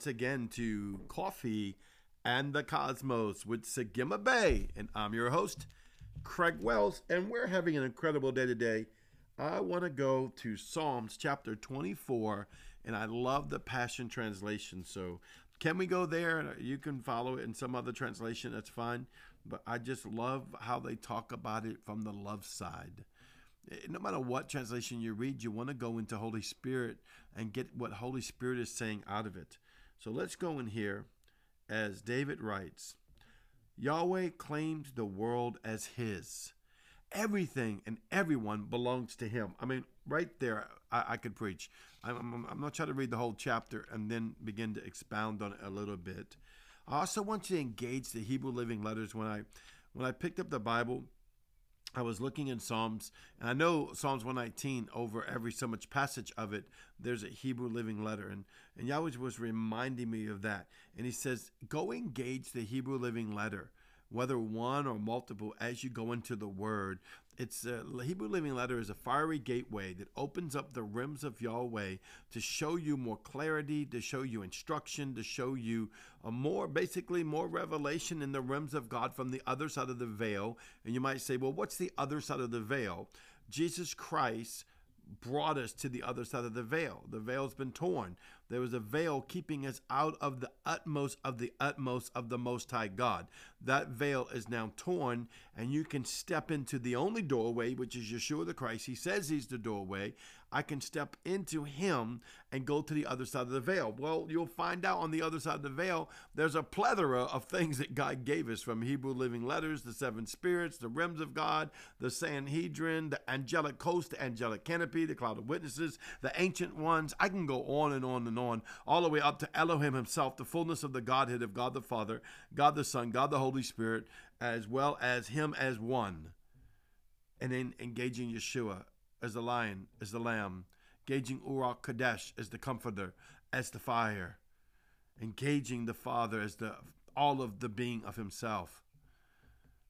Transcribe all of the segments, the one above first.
once again to Coffee and the Cosmos with Sagima Bay. And I'm your host, Craig Wells, and we're having an incredible day today. I want to go to Psalms chapter 24, and I love the Passion Translation. So, can we go there? You can follow it in some other translation, that's fine. But I just love how they talk about it from the love side eh, no matter what translation you read, you want to go into Holy Spirit and get what Holy Spirit is saying out of it. So let's go in here as David writes Yahweh claims the world as his. Everything and everyone belongs to him. I mean, right there, I, I could preach. I'm, I'm, I'm not trying to read the whole chapter and then begin to expound on it a little bit. I also want you to engage the Hebrew Living Letters. When I when I picked up the Bible, I was looking in Psalms, and I know Psalms 119 over every so much passage of it, there's a Hebrew living letter. And, and Yahweh was reminding me of that. And he says, Go engage the Hebrew living letter whether one or multiple, as you go into the Word. It's a Hebrew Living Letter is a fiery gateway that opens up the realms of Yahweh to show you more clarity, to show you instruction, to show you a more, basically, more revelation in the realms of God from the other side of the veil. And you might say, well, what's the other side of the veil? Jesus Christ brought us to the other side of the veil. The veil's been torn. There was a veil keeping us out of the utmost of the utmost of the Most High God. That veil is now torn, and you can step into the only doorway, which is Yeshua the Christ. He says he's the doorway. I can step into him and go to the other side of the veil. Well, you'll find out on the other side of the veil, there's a plethora of things that God gave us from Hebrew Living Letters, the seven spirits, the realms of God, the Sanhedrin, the angelic coast, the angelic canopy, the cloud of witnesses, the ancient ones. I can go on and on and on, all the way up to Elohim himself, the fullness of the Godhead of God the Father, God the Son, God the Holy Spirit, as well as Him as one. And then engaging Yeshua as the lion, as the lamb, engaging Ruach Kadesh as the comforter, as the fire, engaging the Father as the all of the being of Himself.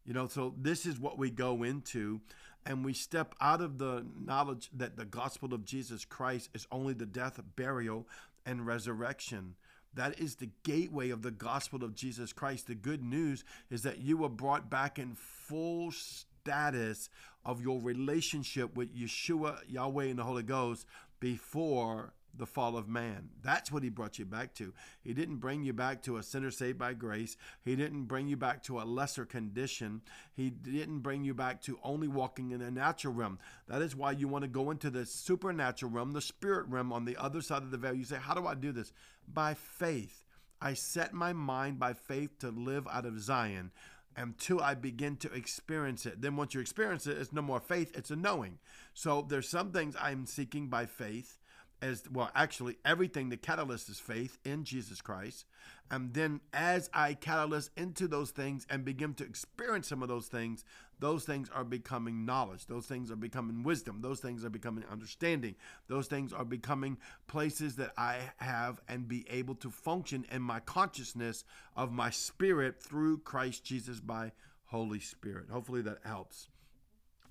You know, so this is what we go into, and we step out of the knowledge that the gospel of Jesus Christ is only the death, burial, and resurrection. That is the gateway of the gospel of Jesus Christ. The good news is that you were brought back in full status of your relationship with Yeshua, Yahweh, and the Holy Ghost before the fall of man. That's what he brought you back to. He didn't bring you back to a sinner saved by grace. He didn't bring you back to a lesser condition. He didn't bring you back to only walking in a natural realm. That is why you want to go into the supernatural realm, the spirit realm on the other side of the veil. You say, How do I do this? By faith. I set my mind by faith to live out of Zion until I begin to experience it. Then once you experience it, it's no more faith, it's a knowing. So there's some things I'm seeking by faith as well actually everything the catalyst is faith in jesus christ. And then as i catalyst into those things and begin to experience some of those things those things are becoming knowledge. Those things are becoming wisdom. Those things are becoming understanding. Those things are becoming places that i have and be able to function in my consciousness of my spirit through christ jesus by holy spirit. Hopefully that helps.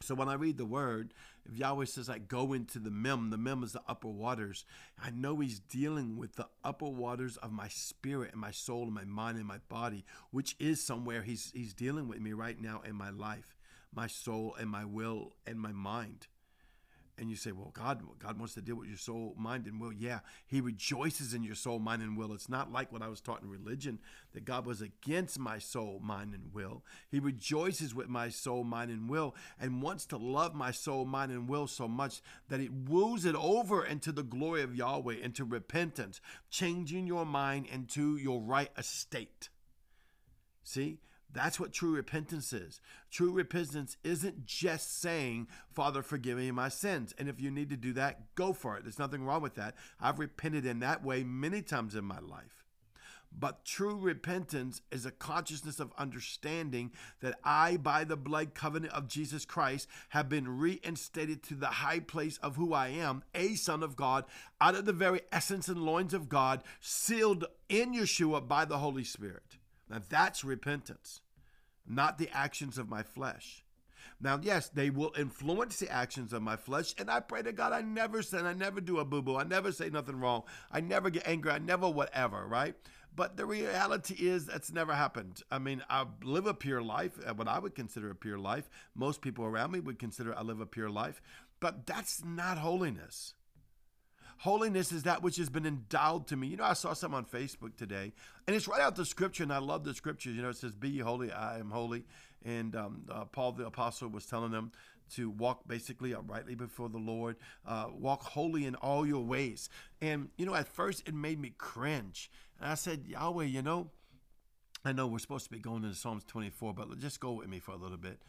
So when I read the word, if Yahweh says I go into the mem, the mem is the upper waters. I know He's dealing with the upper waters of my spirit and my soul and my mind and my body, which is somewhere He's He's dealing with me right now in my life, my soul and my will and my mind and you say, well, God, God wants to deal with your soul, mind, and will. Yeah, He rejoices in your soul, mind, and will. It's not like what I was taught in religion that God was against my soul, mind, and will. He rejoices with my soul, mind, and will, and wants to love my soul, mind, and will so much that it woos it over into the glory of Yahweh, into repentance, changing your mind into your right estate. See, that's what true repentance is. True repentance isn't just saying, Father, forgive me my sins. And if you need to do that, go for it. There's nothing wrong with that. I've repented in that way many times in my life. But true repentance is a consciousness of understanding that I, by the blood covenant of Jesus Christ, have been reinstated to the high place of who I am, a son of God, out of the very essence and loins of God, sealed in Yeshua by the Holy Spirit. Now that's repentance, not the actions of my flesh. Now, yes, they will influence the actions of my flesh, and I pray to God I never sin, I never do a boo boo, I never say nothing wrong, I never get angry, I never whatever, right? But the reality is that's never happened. I mean, I live a pure life, uh, what I would consider a pure life. Most people around me would consider I live a pure life, but that's not holiness. Holiness is that which has been endowed to me. You know, I saw something on Facebook today, and it's right out the scripture, and I love the scriptures. You know, it says, Be holy, I am holy. And um, uh, Paul the Apostle was telling them to walk basically uprightly before the Lord, uh, walk holy in all your ways. And, you know, at first it made me cringe. And I said, Yahweh, you know, I know we're supposed to be going into Psalms 24, but just go with me for a little bit.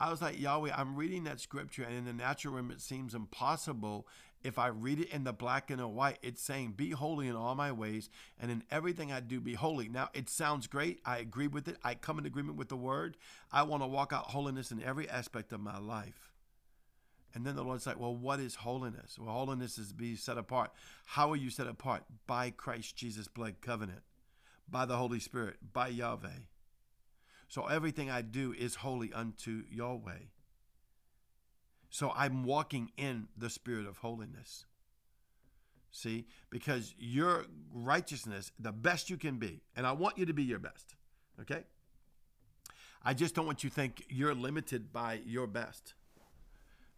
I was like, Yahweh, I'm reading that scripture, and in the natural realm, it seems impossible if I read it in the black and the white, it's saying, Be holy in all my ways, and in everything I do, be holy. Now, it sounds great. I agree with it. I come in agreement with the word. I want to walk out holiness in every aspect of my life. And then the Lord's like, Well, what is holiness? Well, holiness is be set apart. How are you set apart? By Christ Jesus' blood covenant, by the Holy Spirit, by Yahweh. So everything I do is holy unto Yahweh. So I'm walking in the spirit of holiness. See, because your righteousness, the best you can be, and I want you to be your best, okay? I just don't want you to think you're limited by your best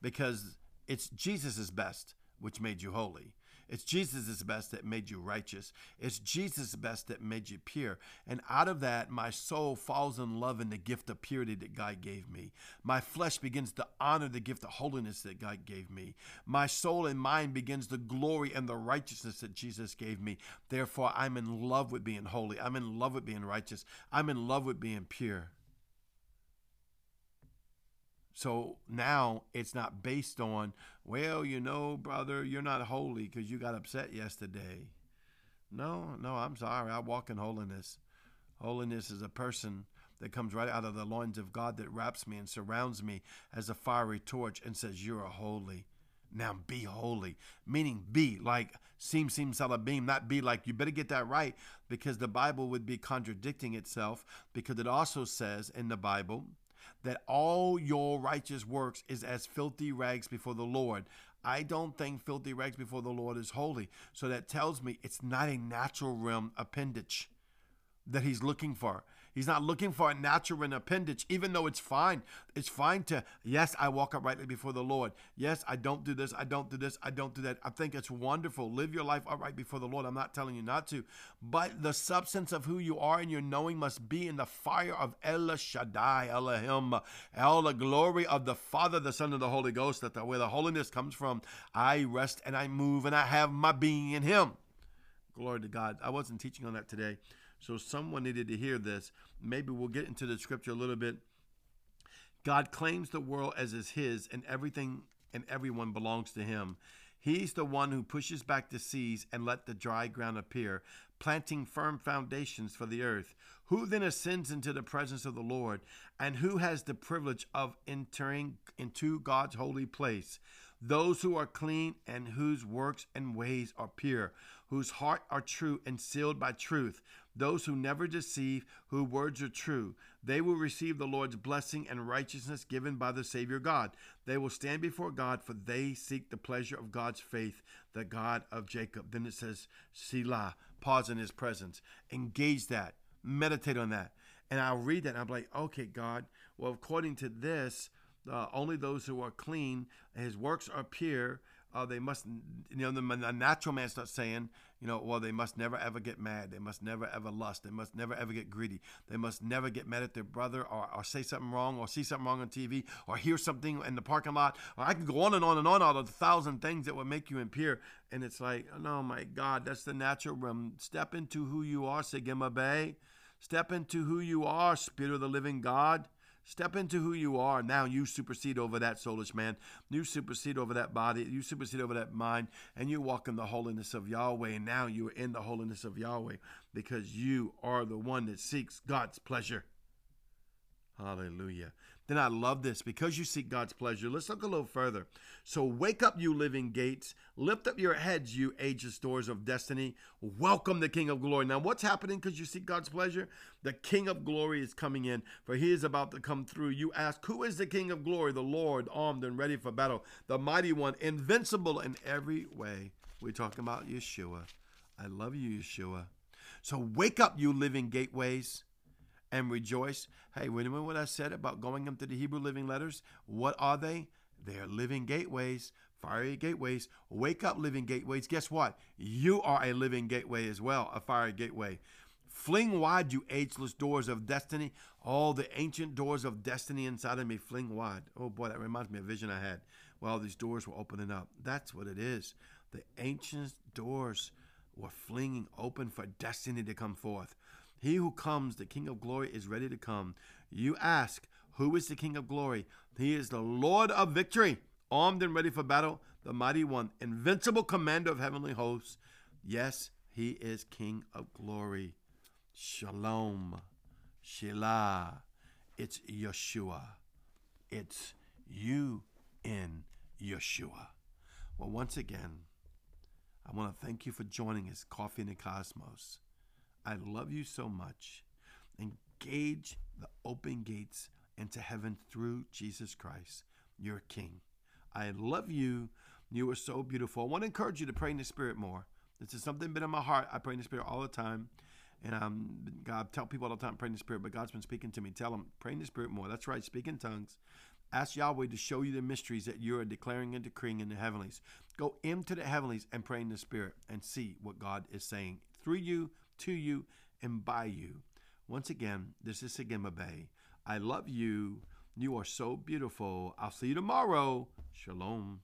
because it's Jesus' best which made you holy. It's Jesus' best that made you righteous. It's Jesus' best that made you pure. And out of that, my soul falls in love in the gift of purity that God gave me. My flesh begins to honor the gift of holiness that God gave me. My soul and mind begins to glory in the righteousness that Jesus gave me. Therefore, I'm in love with being holy. I'm in love with being righteous. I'm in love with being pure. So now it's not based on, well, you know, brother, you're not holy because you got upset yesterday. No, no, I'm sorry. I walk in holiness. Holiness is a person that comes right out of the loins of God that wraps me and surrounds me as a fiery torch and says, You're holy. Now be holy. Meaning be like sim sim salabim, not be like you better get that right because the Bible would be contradicting itself because it also says in the Bible that all your righteous works is as filthy rags before the Lord. I don't think filthy rags before the Lord is holy. So that tells me it's not a natural realm appendage that he's looking for. He's not looking for a natural appendage, even though it's fine. It's fine to, yes, I walk uprightly before the Lord. Yes, I don't do this. I don't do this. I don't do that. I think it's wonderful. Live your life upright before the Lord. I'm not telling you not to. But the substance of who you are and your knowing must be in the fire of El Shaddai, Elohim, all the glory of the Father, the Son, and the Holy Ghost, that the, where the holiness comes from. I rest and I move and I have my being in Him. Glory to God. I wasn't teaching on that today. So someone needed to hear this. Maybe we'll get into the scripture a little bit. God claims the world as is his, and everything and everyone belongs to him. He's the one who pushes back the seas and let the dry ground appear, planting firm foundations for the earth. Who then ascends into the presence of the Lord, and who has the privilege of entering into God's holy place? Those who are clean and whose works and ways are pure, whose heart are true and sealed by truth those who never deceive, whose words are true. They will receive the Lord's blessing and righteousness given by the Savior God. They will stand before God, for they seek the pleasure of God's faith, the God of Jacob. Then it says, Selah, pause in his presence. Engage that, meditate on that. And I'll read that and I'm like, okay, God, well, according to this, uh, only those who are clean, his works are pure, uh, they must, you know, the, the natural man starts saying, you know, well, they must never ever get mad. They must never ever lust. They must never ever get greedy. They must never get mad at their brother or, or say something wrong or see something wrong on TV or hear something in the parking lot. Or I can go on and on and on, all the thousand things that would make you impure. And it's like, oh my God, that's the natural realm. Step into who you are, Sigma Bay. Step into who you are, Spirit of the living God. Step into who you are. Now you supersede over that soulish man. You supersede over that body. You supersede over that mind. And you walk in the holiness of Yahweh. And now you are in the holiness of Yahweh because you are the one that seeks God's pleasure. Hallelujah. Then I love this because you seek God's pleasure. Let's look a little further. So wake up, you living gates. Lift up your heads, you ageless doors of destiny. Welcome the King of glory. Now, what's happening because you seek God's pleasure? The King of glory is coming in, for he is about to come through. You ask, Who is the King of glory? The Lord, armed and ready for battle, the mighty one, invincible in every way. We're talking about Yeshua. I love you, Yeshua. So wake up, you living gateways and rejoice. Hey, remember what I said about going into the Hebrew living letters? What are they? They are living gateways, fiery gateways. Wake up, living gateways. Guess what? You are a living gateway as well, a fiery gateway. Fling wide, you ageless doors of destiny. All the ancient doors of destiny inside of me fling wide. Oh boy, that reminds me of a vision I had. Well, these doors were opening up. That's what it is. The ancient doors were flinging open for destiny to come forth. He who comes, the King of glory, is ready to come. You ask, Who is the King of glory? He is the Lord of victory, armed and ready for battle, the mighty one, invincible commander of heavenly hosts. Yes, he is King of glory. Shalom. Shelah. It's Yeshua. It's you in Yeshua. Well, once again, I want to thank you for joining us, Coffee in the Cosmos. I love you so much. Engage the open gates into heaven through Jesus Christ, your King. I love you. You are so beautiful. I want to encourage you to pray in the Spirit more. This is something been in my heart. I pray in the Spirit all the time. And um, God tell people all the time, pray in the Spirit, but God's been speaking to me. Tell them, pray in the Spirit more. That's right, speak in tongues. Ask Yahweh to show you the mysteries that you are declaring and decreeing in the heavenlies. Go into the heavenlies and pray in the Spirit and see what God is saying through you to you and by you. Once again, this is Sagima Bay. I love you. You are so beautiful. I'll see you tomorrow. Shalom.